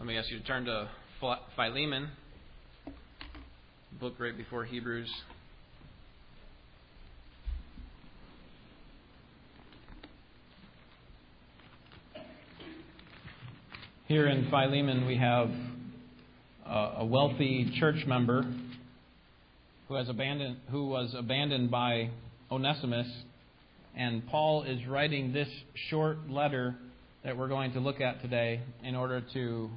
Let me ask you to turn to Philemon, book right before Hebrews. Here in Philemon, we have a wealthy church member who has abandoned, who was abandoned by Onesimus, and Paul is writing this short letter that we're going to look at today in order to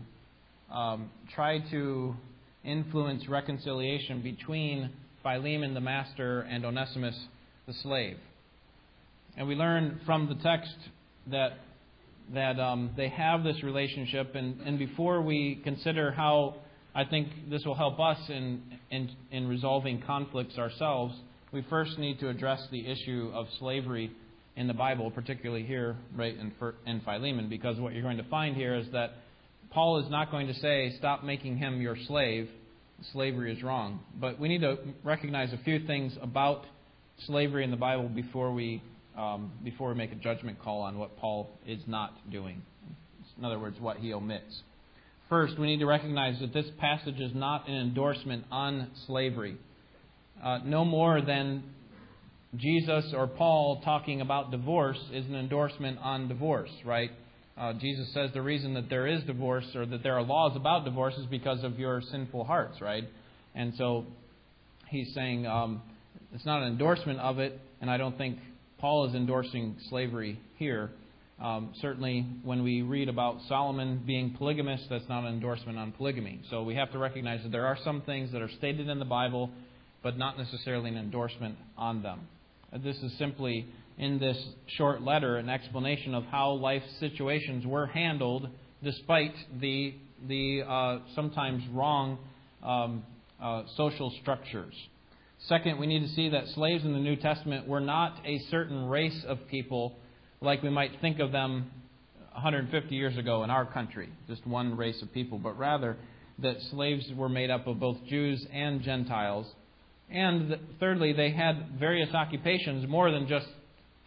um, try to influence reconciliation between Philemon the master and Onesimus the slave. And we learn from the text that that um, they have this relationship, and, and before we consider how I think this will help us in, in, in resolving conflicts ourselves, we first need to address the issue of slavery in the Bible, particularly here, right in, in Philemon, because what you're going to find here is that Paul is not going to say, stop making him your slave. Slavery is wrong. But we need to recognize a few things about slavery in the Bible before we, um, before we make a judgment call on what Paul is not doing. In other words, what he omits. First, we need to recognize that this passage is not an endorsement on slavery. Uh, no more than Jesus or Paul talking about divorce is an endorsement on divorce, right? Uh, Jesus says the reason that there is divorce or that there are laws about divorce is because of your sinful hearts, right? And so he's saying um, it's not an endorsement of it, and I don't think Paul is endorsing slavery here. Um, certainly, when we read about Solomon being polygamous, that's not an endorsement on polygamy. So we have to recognize that there are some things that are stated in the Bible, but not necessarily an endorsement on them. This is simply in this short letter an explanation of how life situations were handled despite the, the uh, sometimes wrong um, uh, social structures. Second, we need to see that slaves in the New Testament were not a certain race of people like we might think of them 150 years ago in our country, just one race of people, but rather that slaves were made up of both Jews and Gentiles. And thirdly, they had various occupations more than just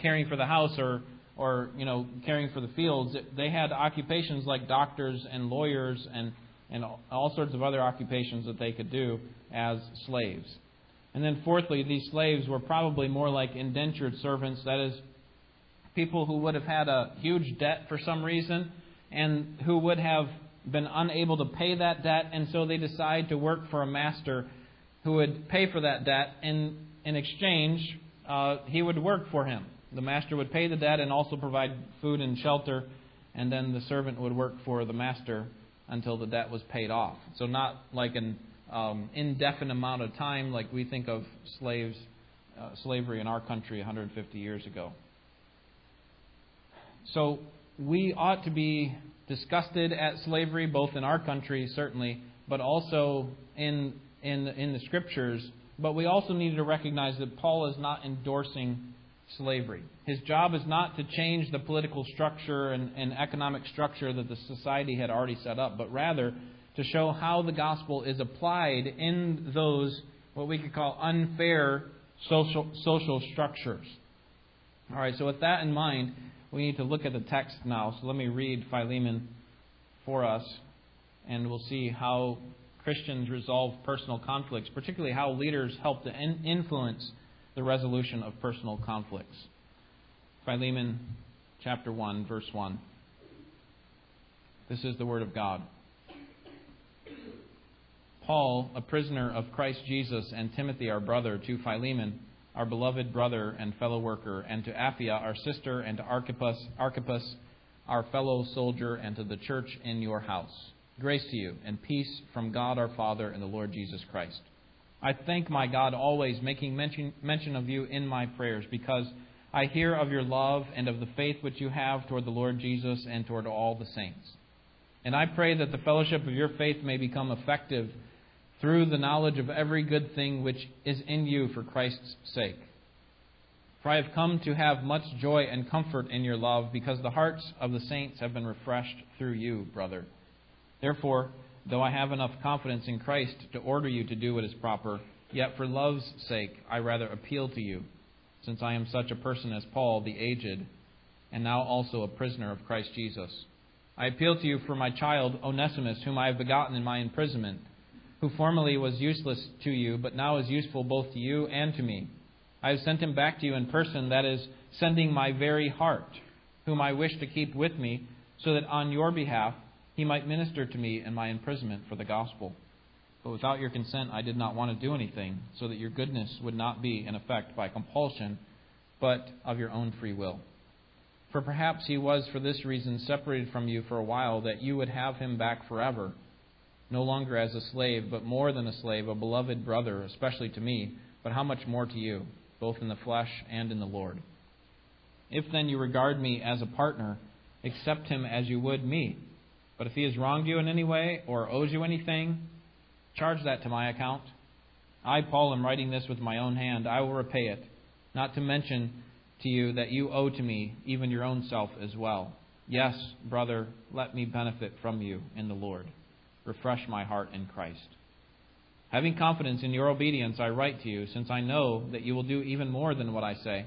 caring for the house or or you know caring for the fields. They had occupations like doctors and lawyers and and all sorts of other occupations that they could do as slaves. And then fourthly, these slaves were probably more like indentured servants, that is, people who would have had a huge debt for some reason and who would have been unable to pay that debt, and so they decide to work for a master who would pay for that debt. And in exchange, uh, he would work for him. The master would pay the debt and also provide food and shelter, and then the servant would work for the master until the debt was paid off. So, not like an um, indefinite amount of time like we think of slaves, uh, slavery in our country 150 years ago. So, we ought to be disgusted at slavery, both in our country, certainly, but also in, in, in the scriptures. But we also need to recognize that Paul is not endorsing slavery. His job is not to change the political structure and, and, economic structure that the society had already set up, but rather to show how the gospel is applied in those, what we could call unfair social, social structures. All right, so with that in mind, we need to look at the text now. So let me read Philemon for us, and we'll see how Christians resolve personal conflicts, particularly how leaders help to influence the resolution of personal conflicts. Philemon chapter 1, verse 1. This is the Word of God. Paul, a prisoner of Christ Jesus, and Timothy, our brother, to Philemon, our beloved brother and fellow worker, and to Apphia, our sister, and to Archippus, Archippus, our fellow soldier, and to the church in your house. Grace to you, and peace from God our Father and the Lord Jesus Christ. I thank my God always, making mention, mention of you in my prayers, because I hear of your love and of the faith which you have toward the Lord Jesus and toward all the saints. And I pray that the fellowship of your faith may become effective through the knowledge of every good thing which is in you for Christ's sake. For I have come to have much joy and comfort in your love, because the hearts of the saints have been refreshed through you, brother. Therefore, Though I have enough confidence in Christ to order you to do what is proper, yet for love's sake I rather appeal to you, since I am such a person as Paul, the aged, and now also a prisoner of Christ Jesus. I appeal to you for my child Onesimus, whom I have begotten in my imprisonment, who formerly was useless to you, but now is useful both to you and to me. I have sent him back to you in person, that is, sending my very heart, whom I wish to keep with me, so that on your behalf he might minister to me in my imprisonment for the gospel. But without your consent I did not want to do anything, so that your goodness would not be in effect by compulsion, but of your own free will. For perhaps he was for this reason separated from you for a while, that you would have him back forever, no longer as a slave, but more than a slave, a beloved brother, especially to me, but how much more to you, both in the flesh and in the Lord. If then you regard me as a partner, accept him as you would me. But if he has wronged you in any way, or owes you anything, charge that to my account. I, Paul, am writing this with my own hand. I will repay it, not to mention to you that you owe to me even your own self as well. Yes, brother, let me benefit from you in the Lord. Refresh my heart in Christ. Having confidence in your obedience, I write to you, since I know that you will do even more than what I say.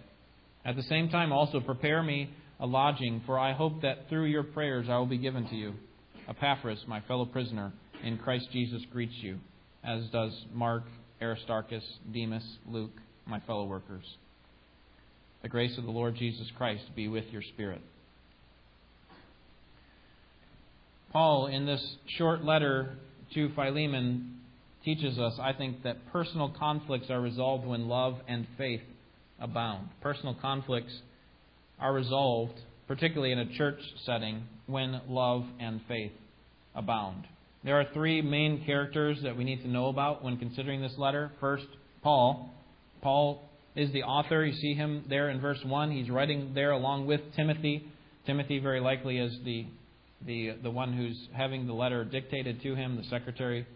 At the same time, also prepare me a lodging, for I hope that through your prayers I will be given to you. Epaphras, my fellow prisoner in Christ Jesus, greets you, as does Mark, Aristarchus, Demas, Luke, my fellow workers. The grace of the Lord Jesus Christ be with your spirit. Paul, in this short letter to Philemon, teaches us, I think, that personal conflicts are resolved when love and faith abound. Personal conflicts are resolved, particularly in a church setting, when love and faith abound. There are three main characters that we need to know about when considering this letter. First, Paul. Paul is the author. You see him there in verse 1. He's writing there along with Timothy. Timothy, very likely, is the, the, the one who's having the letter dictated to him, the secretary,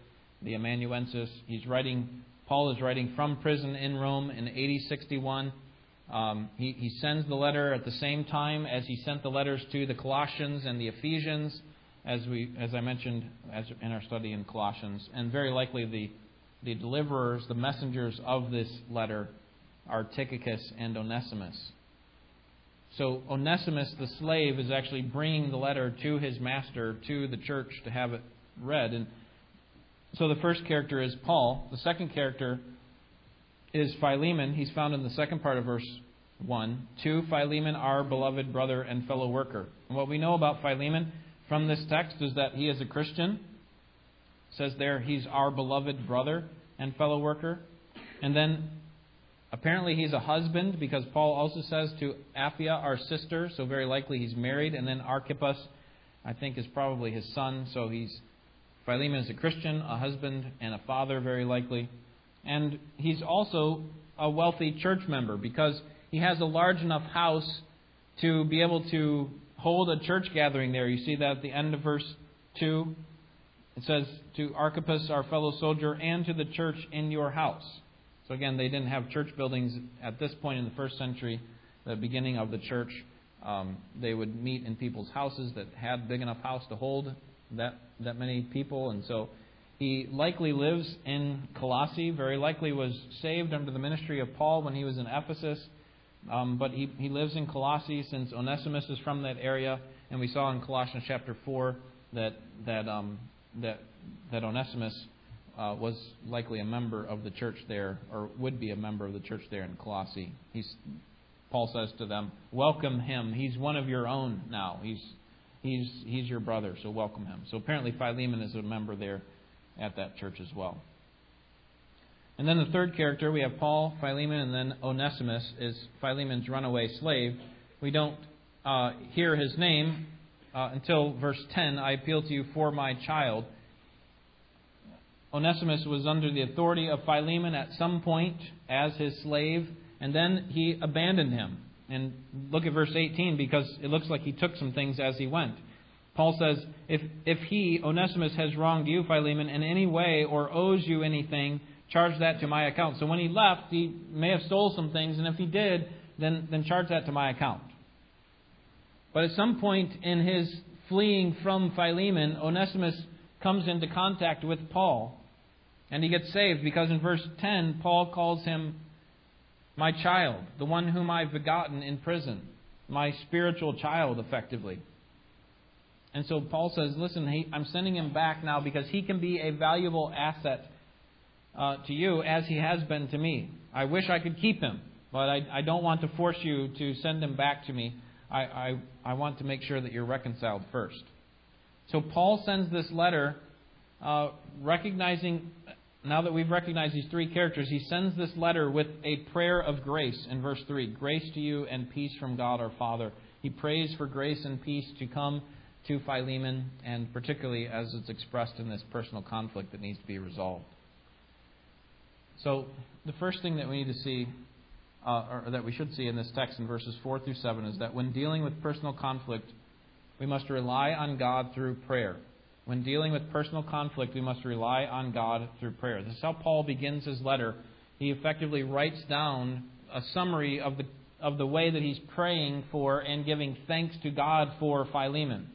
the amanuensis. He's writing, Paul is writing from prison in Rome in AD 61. Um, he, he sends the letter at the same time as he sent the letters to the Colossians and the Ephesians, as, we, as I mentioned as in our study in Colossians. And very likely the, the deliverers, the messengers of this letter, are Tychicus and Onesimus. So Onesimus, the slave, is actually bringing the letter to his master, to the church, to have it read. And so the first character is Paul. The second character is Philemon. He's found in the second part of verse 1. 2. Philemon, our beloved brother and fellow worker. And what we know about Philemon from this text is that he is a Christian. It says there, he's our beloved brother and fellow worker. And then Apparently, he's a husband because Paul also says to Apphia, our sister, so very likely he's married. And then Archippus, I think, is probably his son. So he's Philemon is a Christian, a husband, and a father, very likely. And he's also a wealthy church member because he has a large enough house to be able to hold a church gathering there. You see that at the end of verse 2. It says, To Archippus, our fellow soldier, and to the church in your house. So again, they didn't have church buildings at this point in the first century, the beginning of the church. Um, they would meet in people's houses that had big enough house to hold that that many people, and so he likely lives in Colossae. Very likely was saved under the ministry of Paul when he was in Ephesus. Um, but he, he lives in Colossae since Onesimus is from that area, and we saw in Colossians chapter four that that um, that that Onesimus uh, was likely a member of the church there, or would be a member of the church there in Colossae. He's, Paul says to them, "Welcome him. He's one of your own now. He's he's he's your brother, so welcome him." So apparently Philemon is a member there at that church as well. And then the third character, we have Paul, Philemon, and then Onesimus is Philemon's runaway slave. We don't uh, hear his name uh, until verse 10. I appeal to you for my child. Onesimus was under the authority of Philemon at some point as his slave, and then he abandoned him. And look at verse 18 because it looks like he took some things as he went. Paul says, if, if he, Onesimus, has wronged you, Philemon, in any way or owes you anything, charge that to my account. So when he left, he may have stole some things, and if he did, then, then charge that to my account. But at some point in his fleeing from Philemon, Onesimus comes into contact with Paul. And he gets saved because in verse 10, Paul calls him my child, the one whom I've begotten in prison, my spiritual child, effectively. And so Paul says, listen, he, I'm sending him back now because he can be a valuable asset uh, to you as he has been to me. I wish I could keep him, but I, I don't want to force you to send him back to me. I, I, I want to make sure that you're reconciled first. So Paul sends this letter uh, recognizing, now that we've recognized these three characters, he sends this letter with a prayer of grace in verse 3 Grace to you and peace from God our Father. He prays for grace and peace to come to Philemon, and particularly as it's expressed in this personal conflict that needs to be resolved. So, the first thing that we need to see, uh, or that we should see in this text in verses 4 through 7, is that when dealing with personal conflict, we must rely on God through prayer. When dealing with personal conflict, we must rely on God through prayer. This is how Paul begins his letter. He effectively writes down a summary of the, of the way that he's praying for and giving thanks to God for Philemon.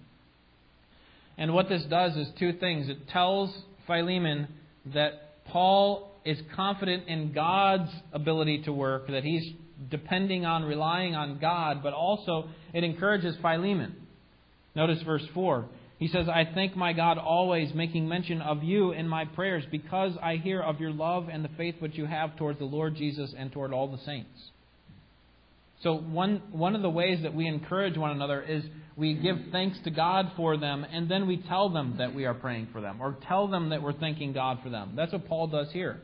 And what this does is two things. It tells Philemon that Paul is confident in God's ability to work, that he's depending on, relying on God, but also it encourages Philemon. Notice verse 4. He says, I thank my God always, making mention of you in my prayers, because I hear of your love and the faith which you have toward the Lord Jesus and toward all the saints. So, one, one of the ways that we encourage one another is we give thanks to God for them, and then we tell them that we are praying for them, or tell them that we're thanking God for them. That's what Paul does here.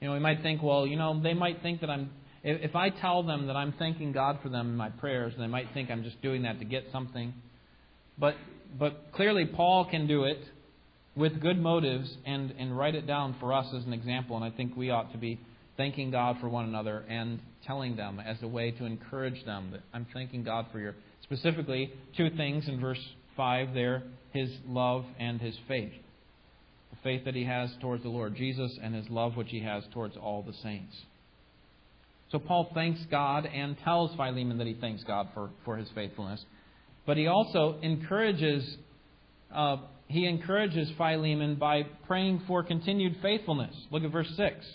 You know, we might think, well, you know, they might think that I'm. If I tell them that I'm thanking God for them in my prayers, they might think I'm just doing that to get something. But, but clearly, Paul can do it with good motives and, and write it down for us as an example. And I think we ought to be thanking God for one another and telling them as a way to encourage them that I'm thanking God for your specifically two things in verse 5 there his love and his faith. The faith that he has towards the Lord Jesus and his love which he has towards all the saints. So Paul thanks God and tells Philemon that he thanks God for, for his faithfulness. But he also encourages uh, he encourages Philemon by praying for continued faithfulness. Look at verse 6.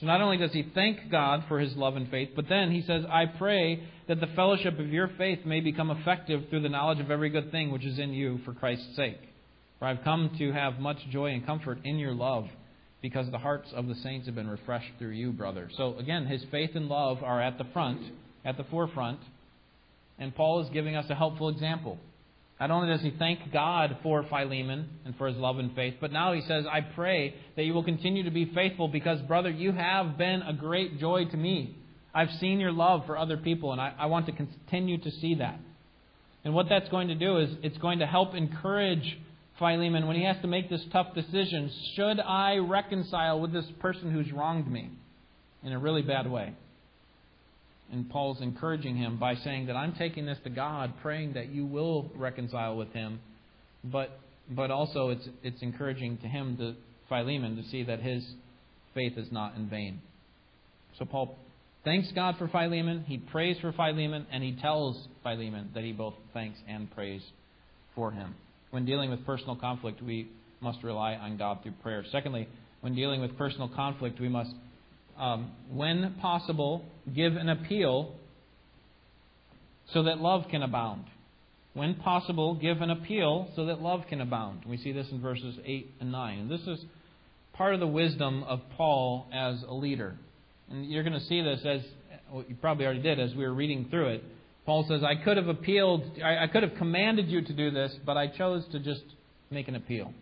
So not only does he thank God for his love and faith, but then he says, I pray that the fellowship of your faith may become effective through the knowledge of every good thing which is in you for Christ's sake. For I've come to have much joy and comfort in your love, because the hearts of the saints have been refreshed through you, brother. So again, his faith and love are at the front, at the forefront, and Paul is giving us a helpful example. Not only does he thank God for Philemon and for his love and faith, but now he says, I pray that you will continue to be faithful because, brother, you have been a great joy to me. I've seen your love for other people, and I, I want to continue to see that. And what that's going to do is it's going to help encourage Philemon when he has to make this tough decision. Should I reconcile with this person who's wronged me in a really bad way? And Paul's encouraging him by saying that I'm taking this to God, praying that you will reconcile with him. But but also it's it's encouraging to him to Philemon to see that his faith is not in vain. So Paul thanks God for Philemon, he prays for Philemon, and he tells Philemon that he both thanks and prays for him. When dealing with personal conflict, we must rely on God through prayer. Secondly, when dealing with personal conflict, we must um, when possible, give an appeal so that love can abound. When possible, give an appeal so that love can abound. We see this in verses 8 and 9. And this is part of the wisdom of Paul as a leader. And you're going to see this as well, you probably already did as we were reading through it. Paul says, I could have appealed, I, I could have commanded you to do this, but I chose to just make an appeal.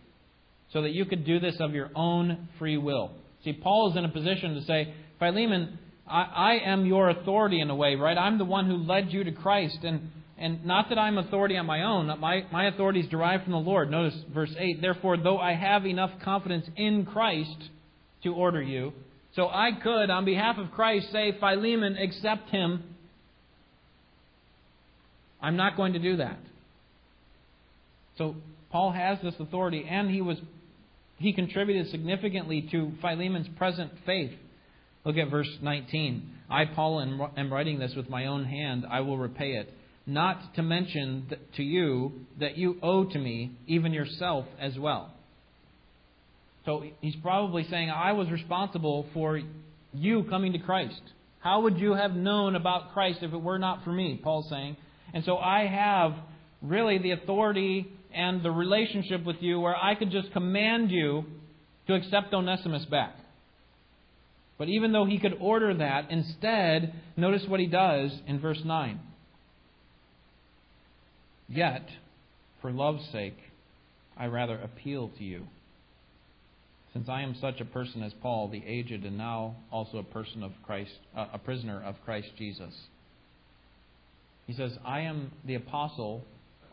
So that you could do this of your own free will. See, Paul is in a position to say, Philemon, I, I am your authority in a way, right? I'm the one who led you to Christ. And, and not that I'm authority on my own. My, my authority is derived from the Lord. Notice verse 8. Therefore, though I have enough confidence in Christ to order you, so I could, on behalf of Christ, say, Philemon, accept him. I'm not going to do that. So Paul has this authority, and he was he contributed significantly to Philemon's present faith. Look at verse 19. I, Paul, am writing this with my own hand. I will repay it. Not to mention to you that you owe to me, even yourself as well. So he's probably saying, I was responsible for you coming to Christ. How would you have known about Christ if it were not for me? Paul's saying. And so I have really the authority and the relationship with you where I could just command you to accept Onesimus back. But even though he could order that, instead, notice what he does in verse 9. Yet, for love's sake, I rather appeal to you. Since I am such a person as Paul, the aged, and now also a person of Christ, uh, a prisoner of Christ Jesus. He says, I am the apostle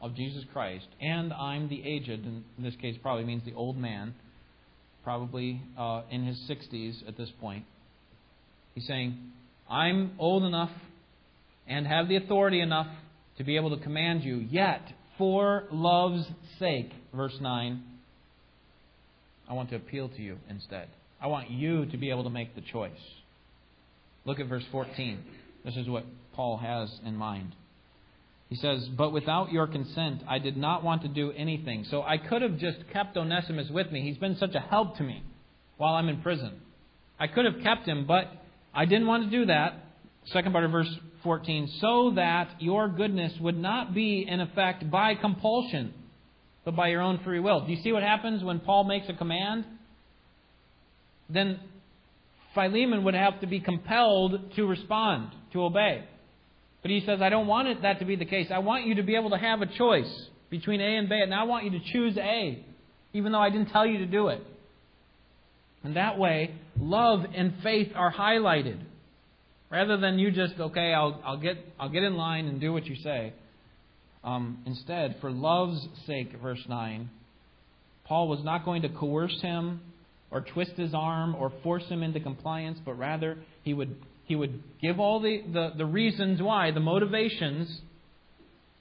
of Jesus Christ, and I'm the aged, in this case probably means the old man, probably uh, in his 60s at this point. He's saying, I'm old enough and have the authority enough to be able to command you, yet, for love's sake, verse 9, I want to appeal to you instead. I want you to be able to make the choice. Look at verse 14. This is what Paul has in mind. He says, But without your consent, I did not want to do anything. So I could have just kept Onesimus with me. He's been such a help to me while I'm in prison. I could have kept him, but I didn't want to do that. Second part of verse 14. So that your goodness would not be in effect by compulsion, but by your own free will. Do you see what happens when Paul makes a command? Then Philemon would have to be compelled to respond, to obey. But he says, I don't want it, that to be the case. I want you to be able to have a choice between A and B, and I want you to choose A, even though I didn't tell you to do it. And that way, love and faith are highlighted. Rather than you just, okay, I'll, I'll, get, I'll get in line and do what you say. Um, instead, for love's sake, verse 9, Paul was not going to coerce him or twist his arm or force him into compliance, but rather he would, he would give all the, the, the reasons why, the motivations,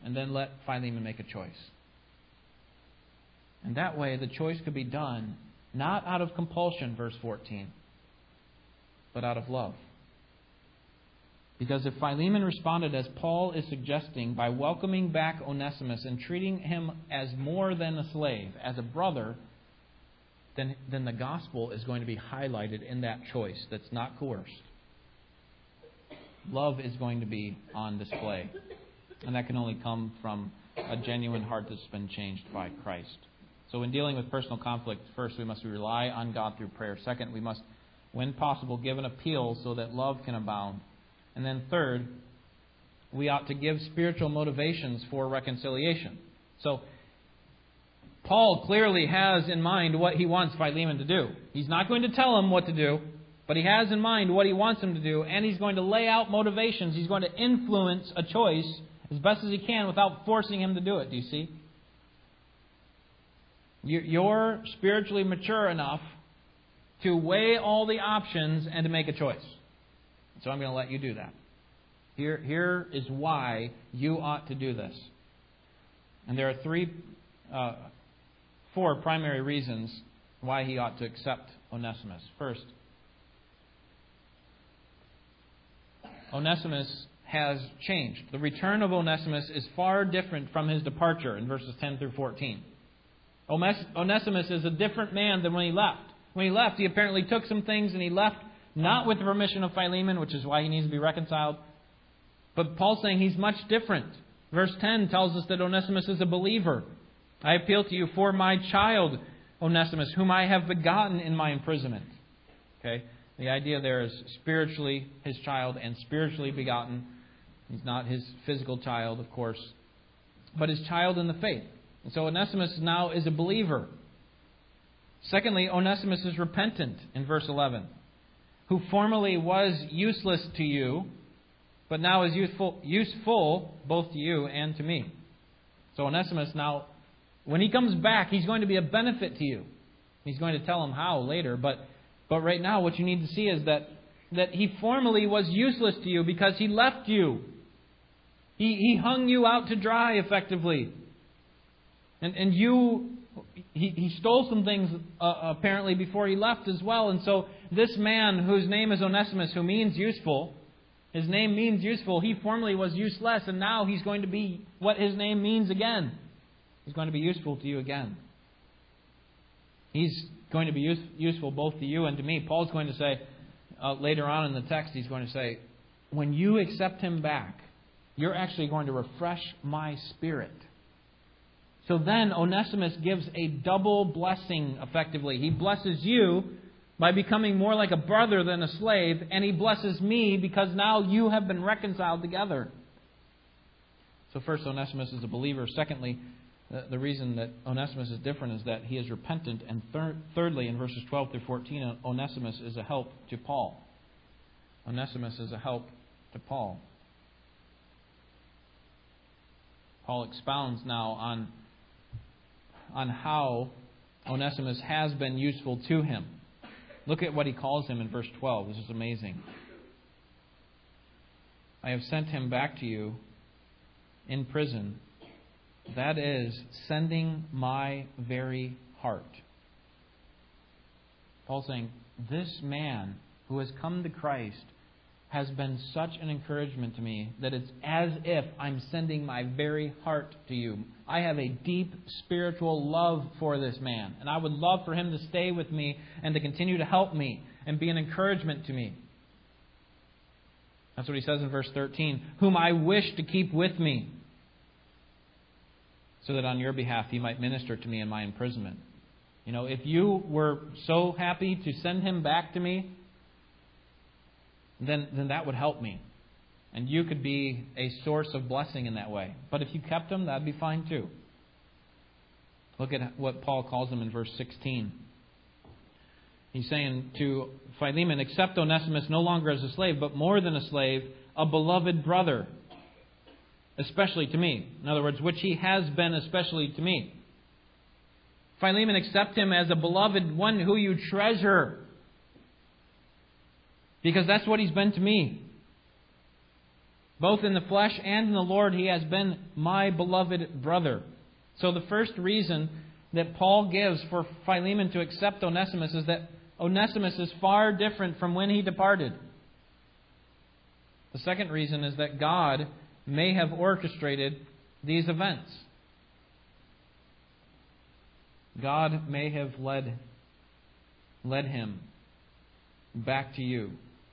and then let Philemon make a choice. And that way, the choice could be done not out of compulsion, verse 14, but out of love. Because if Philemon responded as Paul is suggesting by welcoming back Onesimus and treating him as more than a slave, as a brother, then, then the gospel is going to be highlighted in that choice that's not coerced. Love is going to be on display. And that can only come from a genuine heart that's been changed by Christ. So, in dealing with personal conflict, first, we must rely on God through prayer. Second, we must, when possible, give an appeal so that love can abound. And then, third, we ought to give spiritual motivations for reconciliation. So, Paul clearly has in mind what he wants Philemon to do. He's not going to tell him what to do, but he has in mind what he wants him to do, and he's going to lay out motivations. He's going to influence a choice as best as he can without forcing him to do it. Do you see? You're spiritually mature enough to weigh all the options and to make a choice. So I'm going to let you do that. Here, here is why you ought to do this. And there are three, uh, four primary reasons why he ought to accept Onesimus. First, Onesimus has changed. The return of Onesimus is far different from his departure in verses 10 through 14. Onesimus is a different man than when he left. When he left, he apparently took some things and he left not with the permission of Philemon, which is why he needs to be reconciled. But Paul's saying he's much different. Verse 10 tells us that Onesimus is a believer. I appeal to you for my child, Onesimus, whom I have begotten in my imprisonment. Okay? The idea there is spiritually his child and spiritually begotten. He's not his physical child, of course, but his child in the faith. And so Onesimus now is a believer. Secondly, Onesimus is repentant in verse 11, who formerly was useless to you, but now is useful, useful both to you and to me. So Onesimus now, when he comes back, he's going to be a benefit to you. He's going to tell him how later, but, but right now what you need to see is that, that he formerly was useless to you because he left you. He, he hung you out to dry effectively. And, and you, he, he stole some things uh, apparently before he left as well. And so this man, whose name is Onesimus, who means useful, his name means useful. He formerly was useless, and now he's going to be what his name means again. He's going to be useful to you again. He's going to be use, useful both to you and to me. Paul's going to say uh, later on in the text, he's going to say, when you accept him back, you're actually going to refresh my spirit. So then Onesimus gives a double blessing effectively. He blesses you by becoming more like a brother than a slave, and he blesses me because now you have been reconciled together. So, first, Onesimus is a believer. Secondly, Uh, the reason that Onesimus is different is that he is repentant. And thir- thirdly, in verses 12 through 14, uh, Onesimus is a help to Paul. Onesimus is a help to Paul. Paul expounds now on, on how Onesimus has been useful to him. Look at what he calls him in verse 12. This is amazing. I have sent him back to you in prison. That is, sending my very heart. Paul saying, This man who has come to Christ has been such an encouragement to me that it's as if I'm sending my very heart to you. I have a deep spiritual love for this man, and I would love for him to stay with me and to continue to help me and be an encouragement to me. That's what he says in verse 13, whom I wish to keep with me, so that on your behalf he might minister to me in my imprisonment. You know, if you were so happy to send him back to me, then, then that would help me. And you could be a source of blessing in that way. But if you kept him, that'd be fine too. Look at what Paul calls him in verse 16. He's saying to Philemon, Accept Onesimus no longer as a slave, but more than a slave, a beloved brother, especially to me. In other words, which he has been especially to me. Philemon, accept him as a beloved one who you treasure because that's what he's been to me. Both in the flesh and in the Lord, he has been my beloved brother. So the first reason that Paul gives for Philemon to accept Onesimus is that Onesimus is far different from when he departed. The second reason is that God may have orchestrated these events. God may have led, led him back to you.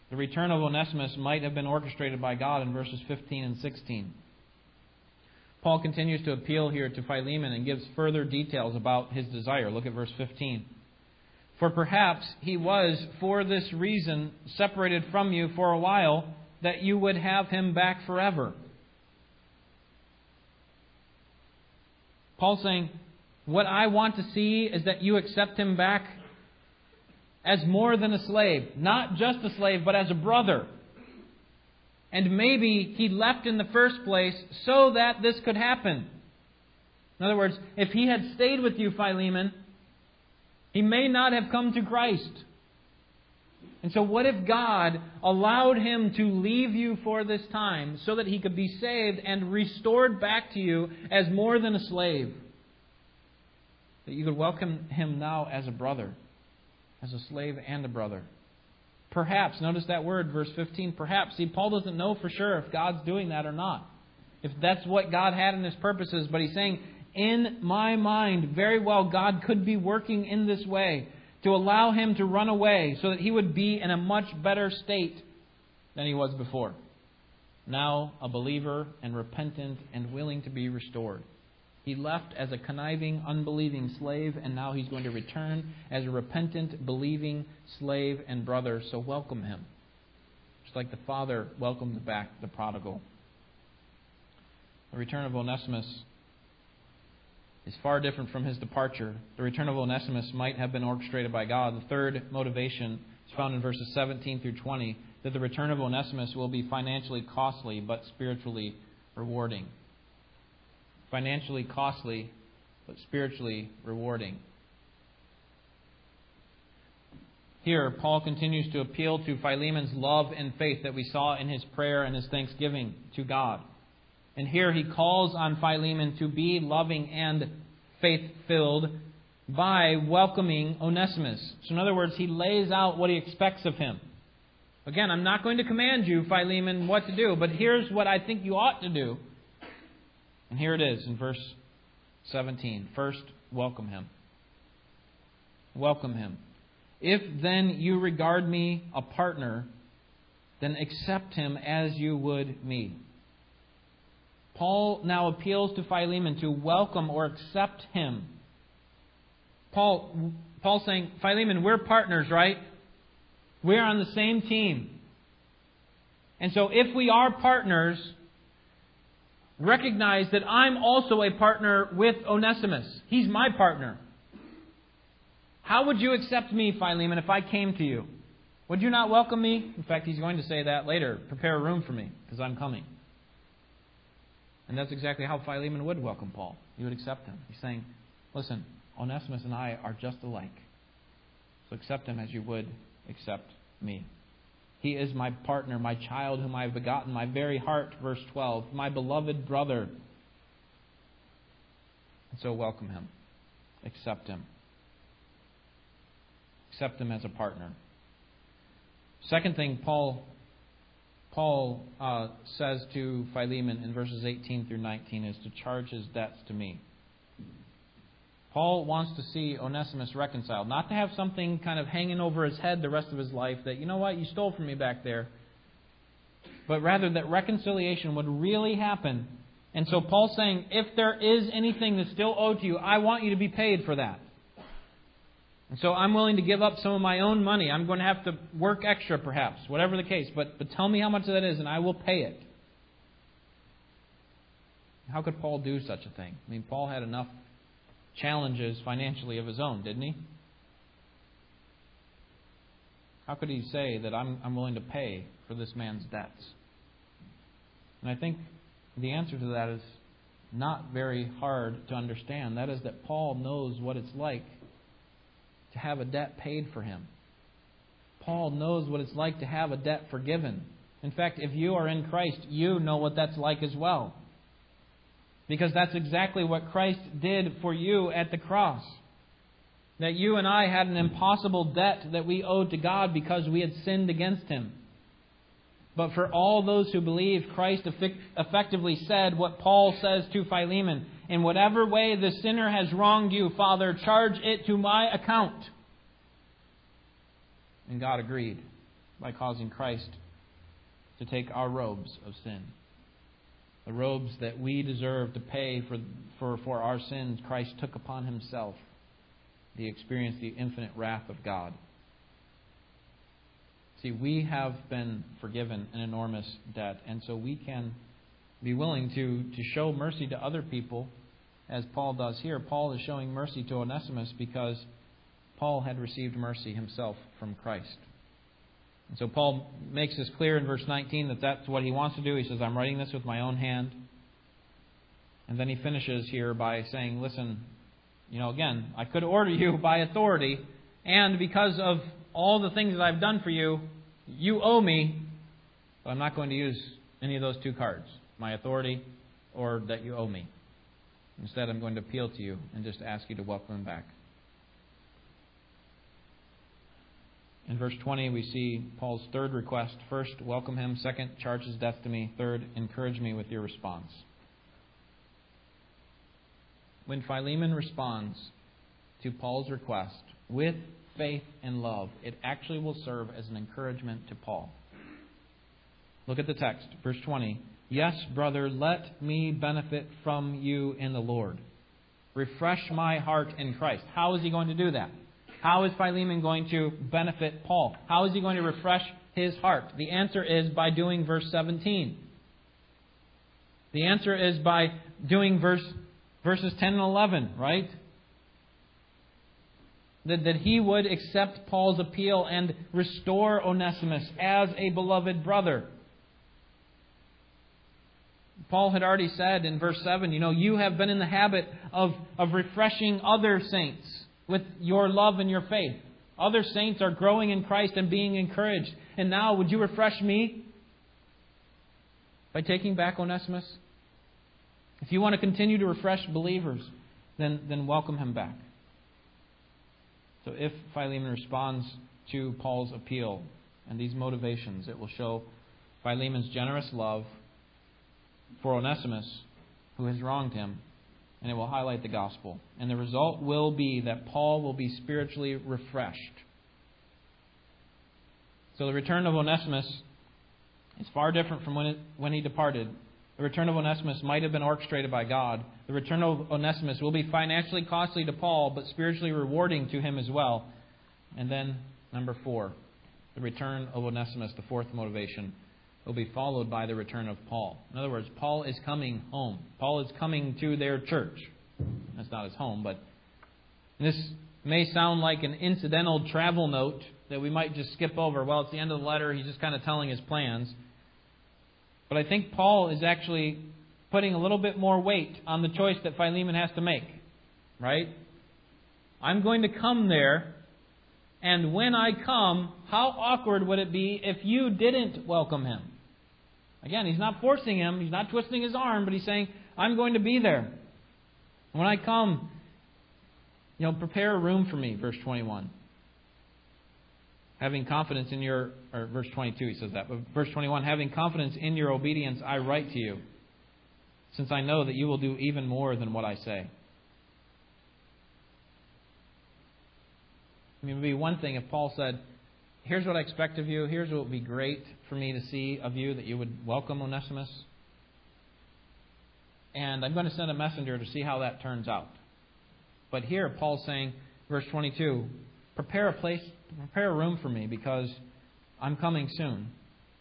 The return of Onesimus might have been orchestrated by God in verses 15 and 16. Paul continues to appeal here to Philemon and gives further details about his desire. Look at verse 15. For perhaps he was, for this reason, separated from you for a while, that you would have him back forever. Paul's saying, What I want to see is that you accept him back as more than a slave. Not just a slave, but as a brother. And maybe he left in the first place so that this could happen. In other words, if he had stayed with you, Philemon, he may not have come to Christ. And so, what if God allowed him to leave you for this time so that he could be saved and restored back to you as more than a slave? That you could welcome him now as a brother as a slave and a brother. Perhaps, notice that word, verse 15, perhaps. See, Paul doesn't know for sure if God's doing that or not. If that's what God had in his purposes, but he's saying, in my mind, very well, God could be working in this way to allow him to run away so that he would be in a much better state than he was before. Now, a believer and repentant and willing to be restored. He left as a conniving, unbelieving slave, and now he's going to return as a repentant, believing slave and brother. So welcome him. Just like the father welcomed back the prodigal. The return of Onesimus is far different from his departure. The return of Onesimus might have been orchestrated by God. The third motivation is found in verses 17 through 20 that the return of Onesimus will be financially costly but spiritually rewarding financially costly, but spiritually rewarding. Here, Paul continues to appeal to Philemon's love and faith that we saw in his prayer and his thanksgiving to God. And here he calls on Philemon to be loving and faith filled by welcoming Onesimus. So, in other words, he lays out what he expects of him. Again, I'm not going to command you, Philemon, what to do, but here's what I think you ought to do. And here it is in verse 17. First, welcome him. Welcome him. If then you regard me a partner, then accept him as you would me. Paul now appeals to Philemon to welcome or accept him. Paul, Paul's saying, Philemon, we're partners, right? We're on the same team. And so if we are partners, recognize that I'm also a partner with Onesimus. He's my partner. How would you accept me, Philemon, if I came to you? Would you not welcome me? In fact, he's going to say that later. Prepare a room for me, because I'm coming. And that's exactly how Philemon would welcome Paul. He would accept him. He's saying, Listen, Onesimus and I are just alike. So accept him as you would accept me. He is my partner, my child whom I have begotten, my very heart, verse 12, my beloved brother. And so welcome him. Accept him. Accept him as a partner. Second thing Paul Paul uh, says to Philemon in verses 18 through 19 is to charge his debts to me. Paul wants to see Onesimus reconciled, not to have something kind of hanging over his head the rest of his life that, you know what, you stole from me back there, but rather that reconciliation would really happen. And so Paul's saying, if there is anything that's still owed to you, I want you to be paid for that. And so I'm willing to give up some of my own money. I'm going to have to work extra, perhaps, whatever the case. But, but tell me how much that is, and I will pay it. How could Paul do such a thing? I mean, Paul had enough challenges financially of his own, didn't he? How could he say that I'm, I'm willing to pay for this man's debts? And I think the answer to that is not very hard to understand. That is that Paul knows what it's like to have a debt paid for him. Paul knows what it's like to have a debt forgiven. In fact, if you are in Christ, you know what that's like as well. Because that's exactly what Christ did for you at the cross. That you and I had an impossible debt that we owed to God because we had sinned against Him. But for all those who believe, Christ effectively said what Paul says to Philemon In whatever way the sinner has wronged you, Father, charge it to my account. And God agreed by causing Christ to take our robes of sin the robes that we deserve to pay for, for, for our sins, Christ took upon himself. He experienced the infinite wrath of God. See, we have been forgiven an enormous debt, and so we can be willing to, to show mercy to other people, as Paul does here. Paul is showing mercy to Onesimus because Paul had received mercy himself from Christ. And so Paul makes this clear in verse 19 that that's what he wants to do. He says, I'm writing this with my own hand. And then he finishes here by saying, Listen, you know, again, I could order you by authority, and because of all the things that I've done for you, you owe me, but I'm not going to use any of those two cards my authority or that you owe me. Instead, I'm going to appeal to you and just ask you to welcome him back. In verse 20, we see Paul's third request. First, welcome him. Second, charge his death to me. Third, encourage me with your response. When Philemon responds to Paul's request with faith and love, it actually will serve as an encouragement to Paul. Look at the text, verse 20. Yes, brother, let me benefit from you in the Lord. Refresh my heart in Christ. How is he going to do that? How is Philemon going to benefit Paul? How is he going to refresh his heart? The answer is by doing verse 17. The answer is by doing verse, verses 10 and 11, right? That, that he would accept Paul's appeal and restore Onesimus as a beloved brother. Paul had already said in verse 7, you know, you have been in the habit of, of refreshing other saints with your love and your faith. Other saints are growing in Christ and being encouraged. And now, would you refresh me by taking back Onesimus? If you want to continue to refresh believers, then, then welcome him back. So if Philemon responds to Paul's appeal and these motivations, it will show Philemon's generous love for Onesimus, who has wronged him, and it will highlight the gospel. And the result will be that Paul will be spiritually refreshed. So the return of Onesimus is far different from when, it, when he departed. The return of Onesimus might have been orchestrated by God. The return of Onesimus will be financially costly to Paul, but spiritually rewarding to him as well. And then, number four, the return of Onesimus, the fourth motivation, will be followed by the return of Paul. In other words, Paul is coming home. Paul is coming to their church. That's not his home, but this may sound like an incidental travel note that we might just skip over. Well, it's the end of the letter. He's just kind of telling his plans. But I think Paul is actually putting a little bit more weight on the choice that Philemon has to make. Right? I'm going to come there, and when I come, how awkward would it be if you didn't welcome him? Again, he's not forcing him, he's not twisting his arm, but he's saying, I'm going to be there. When I come, you know, prepare a room for me, verse 21 having confidence in your, or verse 22 he says that, but verse 21, having confidence in your obedience, I write to you, since I know that you will do even more than what I say. I mean, it would be one thing if Paul said, Here's what I expect of you. Here's what would be great for me to see of you that you would welcome Onesimus. And I'm going to send a messenger to see how that turns out. But here, Paul's saying, verse 22, prepare a place prepare a room for me because I'm coming soon.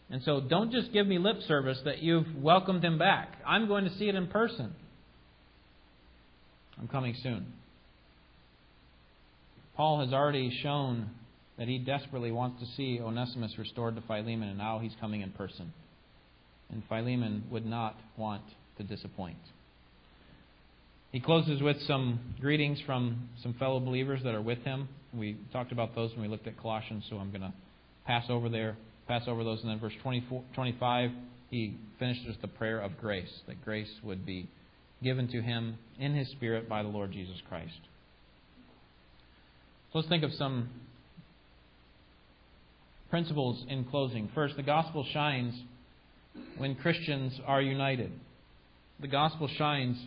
And so don't just give me lip service that you've welcomed him back. I'm going to see it in person. I'm coming soon. Paul has already shown that he desperately wants to see Onesimus restored to Philemon, and now he's coming in person. And Philemon would not want to disappoint. He closes with some greetings from some fellow believers that are with him. We talked about those when we looked at Colossians, so I'm going to pass over there, pass over those, and then verse 24, 25, he finishes the prayer of grace, that grace would be given to him in his spirit by the Lord Jesus Christ. So let's think of some principles in closing. First, the gospel shines when Christians are united. The gospel shines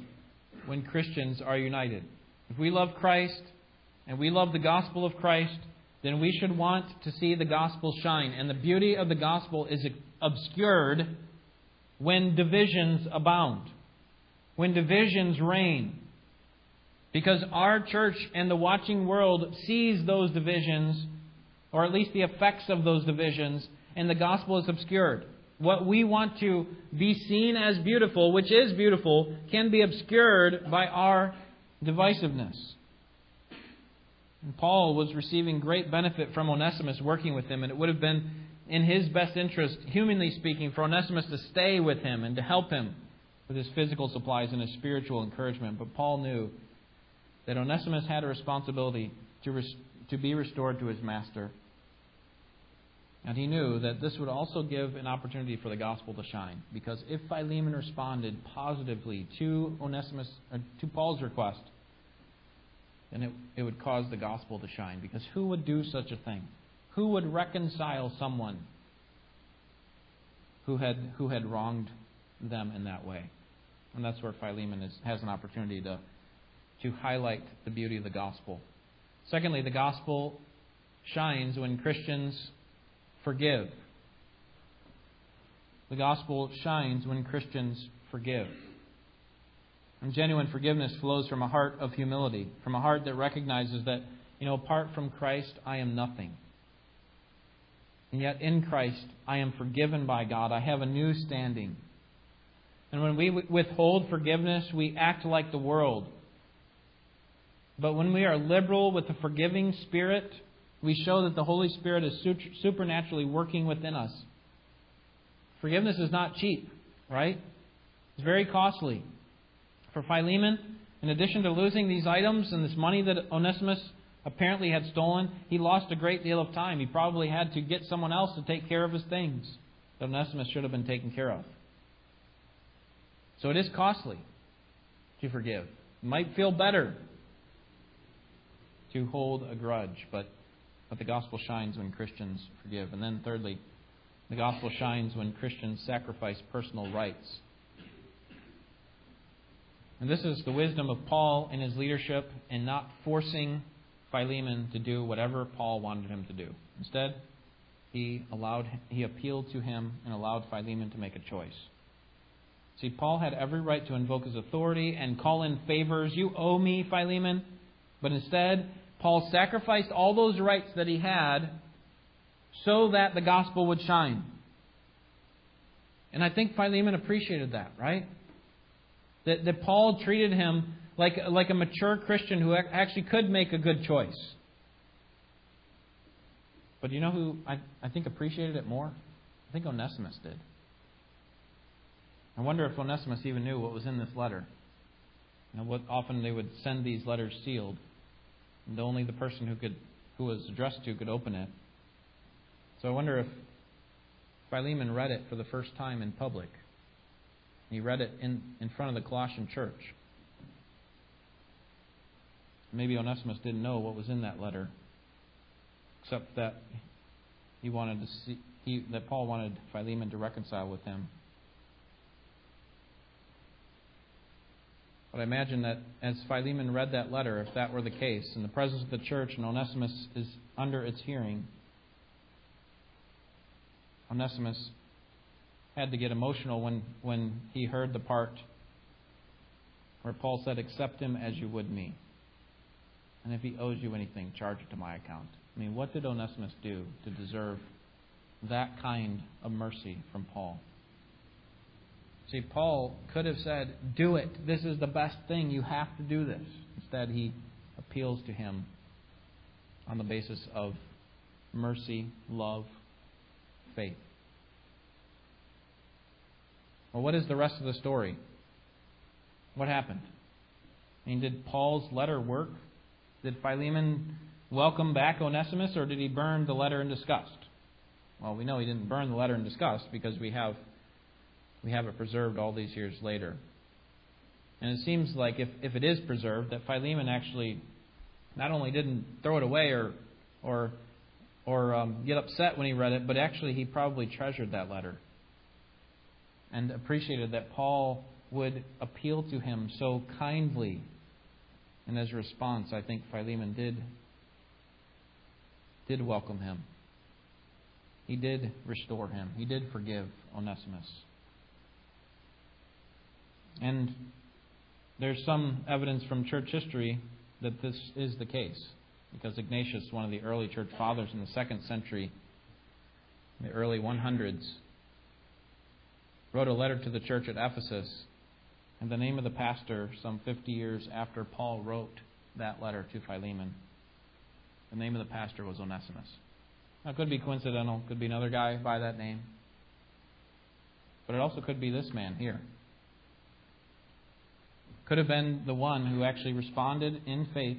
when Christians are united. If we love Christ and we love the gospel of Christ, then we should want to see the gospel shine. And the beauty of the gospel is obscured when divisions abound, when divisions reign. Because our church and the watching world sees those divisions, or at least the effects of those divisions, and the gospel is obscured. What we want to be seen as beautiful, which is beautiful, can be obscured by our divisiveness. And Paul was receiving great benefit from Onesimus working with him, and it would have been in his best interest, humanly speaking, for Onesimus to stay with him and to help him with his physical supplies and his spiritual encouragement. But Paul knew that Onesimus had a responsibility to, res- to be restored to his master. And he knew that this would also give an opportunity for the gospel to shine. Because if Philemon responded positively to Onesimus, uh, to Paul's request, then it, it would cause the gospel to shine. Because who would do such a thing? Who would reconcile someone who had, who had wronged them in that way? And that's where Philemon is, has an opportunity to, to highlight the beauty of the gospel. Secondly, the gospel shines when Christians forgive. The gospel shines when Christians forgive. And genuine forgiveness flows from a heart of humility, from a heart that recognizes that, you know, apart from Christ, I am nothing. And yet in Christ, I am forgiven by God. I have a new standing. And when we withhold forgiveness, we act like the world. But when we are liberal with the forgiving spirit, we show that the Holy Spirit is supernaturally working within us. Forgiveness is not cheap, right? It's very costly. For Philemon, in addition to losing these items and this money that Onesimus apparently had stolen, he lost a great deal of time. He probably had to get someone else to take care of his things that Onesimus should have been taken care of. So it is costly to forgive. It might feel better to hold a grudge, but, but the gospel shines when Christians forgive. And then, thirdly, the gospel shines when Christians sacrifice personal rights and this is the wisdom of Paul in his leadership in not forcing Philemon to do whatever Paul wanted him to do. Instead, he allowed he appealed to him and allowed Philemon to make a choice. See, Paul had every right to invoke his authority and call in favors. You owe me, Philemon. But instead, Paul sacrificed all those rights that he had so that the gospel would shine. And I think Philemon appreciated that, right? That, that Paul treated him like, like a mature Christian who actually could make a good choice. But you know who I, I think appreciated it more? I think Onesimus did. I wonder if Onesimus even knew what was in this letter. You know, what often they would send these letters sealed, and only the person who could who was addressed to could open it. So I wonder if Philemon read it for the first time in public. He read it in, in front of the Colossian church. Maybe Onesimus didn't know what was in that letter, except that he wanted to see he, that Paul wanted Philemon to reconcile with him. But I imagine that as Philemon read that letter, if that were the case, in the presence of the church and Onesimus is under its hearing, Onesimus had to get emotional when, when he heard the part where Paul said, Accept him as you would me. And if he owes you anything, charge it to my account. I mean, what did Onesimus do to deserve that kind of mercy from Paul? See, Paul could have said, Do it. This is the best thing. You have to do this. Instead, he appeals to him on the basis of mercy, love, faith. Well, what is the rest of the story? What happened? I mean, did Paul's letter work? Did Philemon welcome back Onesimus, or did he burn the letter in disgust? Well, we know he didn't burn the letter in disgust because we have we have it preserved all these years later. And it seems like if, if it is preserved, that Philemon actually not only didn't throw it away or or or um, get upset when he read it, but actually he probably treasured that letter and appreciated that Paul would appeal to him so kindly. And as a response, I think Philemon did did welcome him. He did restore him. He did forgive Onesimus. And there's some evidence from church history that this is the case, because Ignatius, one of the early church fathers in the second century, the early 100s, wrote a letter to the church at Ephesus, and the name of the pastor, some 50 years after Paul wrote that letter to Philemon, the name of the pastor was Onesimus. Now, it could be coincidental, could be another guy by that name, but it also could be this man here could have been the one who actually responded in faith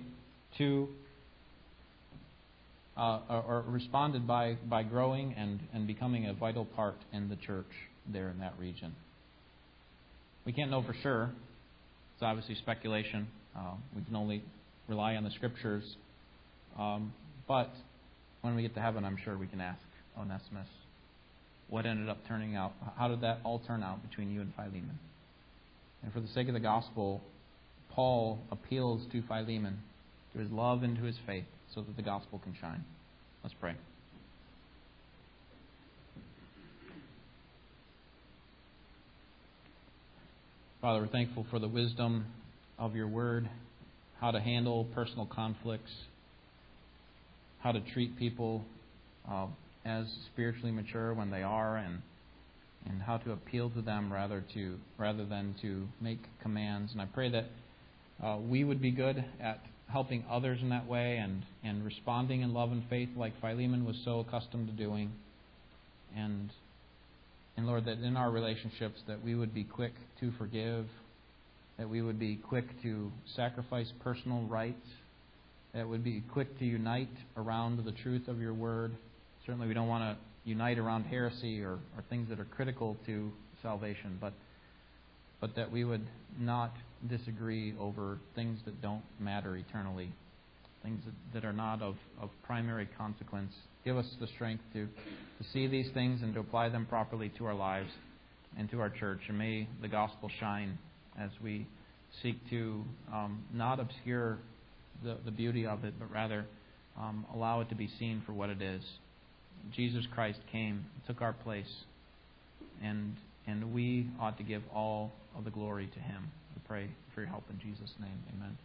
to, uh, or, responded by, by growing and, and becoming a vital part in the church there in that region. We can't know for sure. It's obviously speculation. Uh, we can only rely on the scriptures. Um, but when we get to heaven, I'm sure we can ask Onesimus what ended up turning out. How did that all turn out between you and Philemon? And for the sake of the gospel, Paul appeals to Philemon, to his love and to his faith, so that the gospel can shine. Let's pray. Father, we're thankful for the wisdom of your word, how to handle personal conflicts, how to treat people uh, as spiritually mature when they are, and and how to appeal to them rather to rather than to make commands. And I pray that uh, we would be good at helping others in that way and, and responding in love and faith like Philemon was so accustomed to doing. And and Lord, that in our relationships that we would be quick to forgive, that we would be quick to sacrifice personal rights, that would be quick to unite around the truth of your word. Certainly we don't want to unite around heresy or, or things that are critical to salvation, but but that we would not disagree over things that don't matter eternally, things that, that are not of, of primary consequence. Give us the strength to, to see these things and to apply them properly to our lives and to our church. And may the gospel shine as we seek to um, not obscure the, the beauty of it, but rather um, allow it to be seen for what it is. Jesus Christ came, took our place, and and we ought to give all of the glory to Him. We pray for your help in Jesus' name. Amen.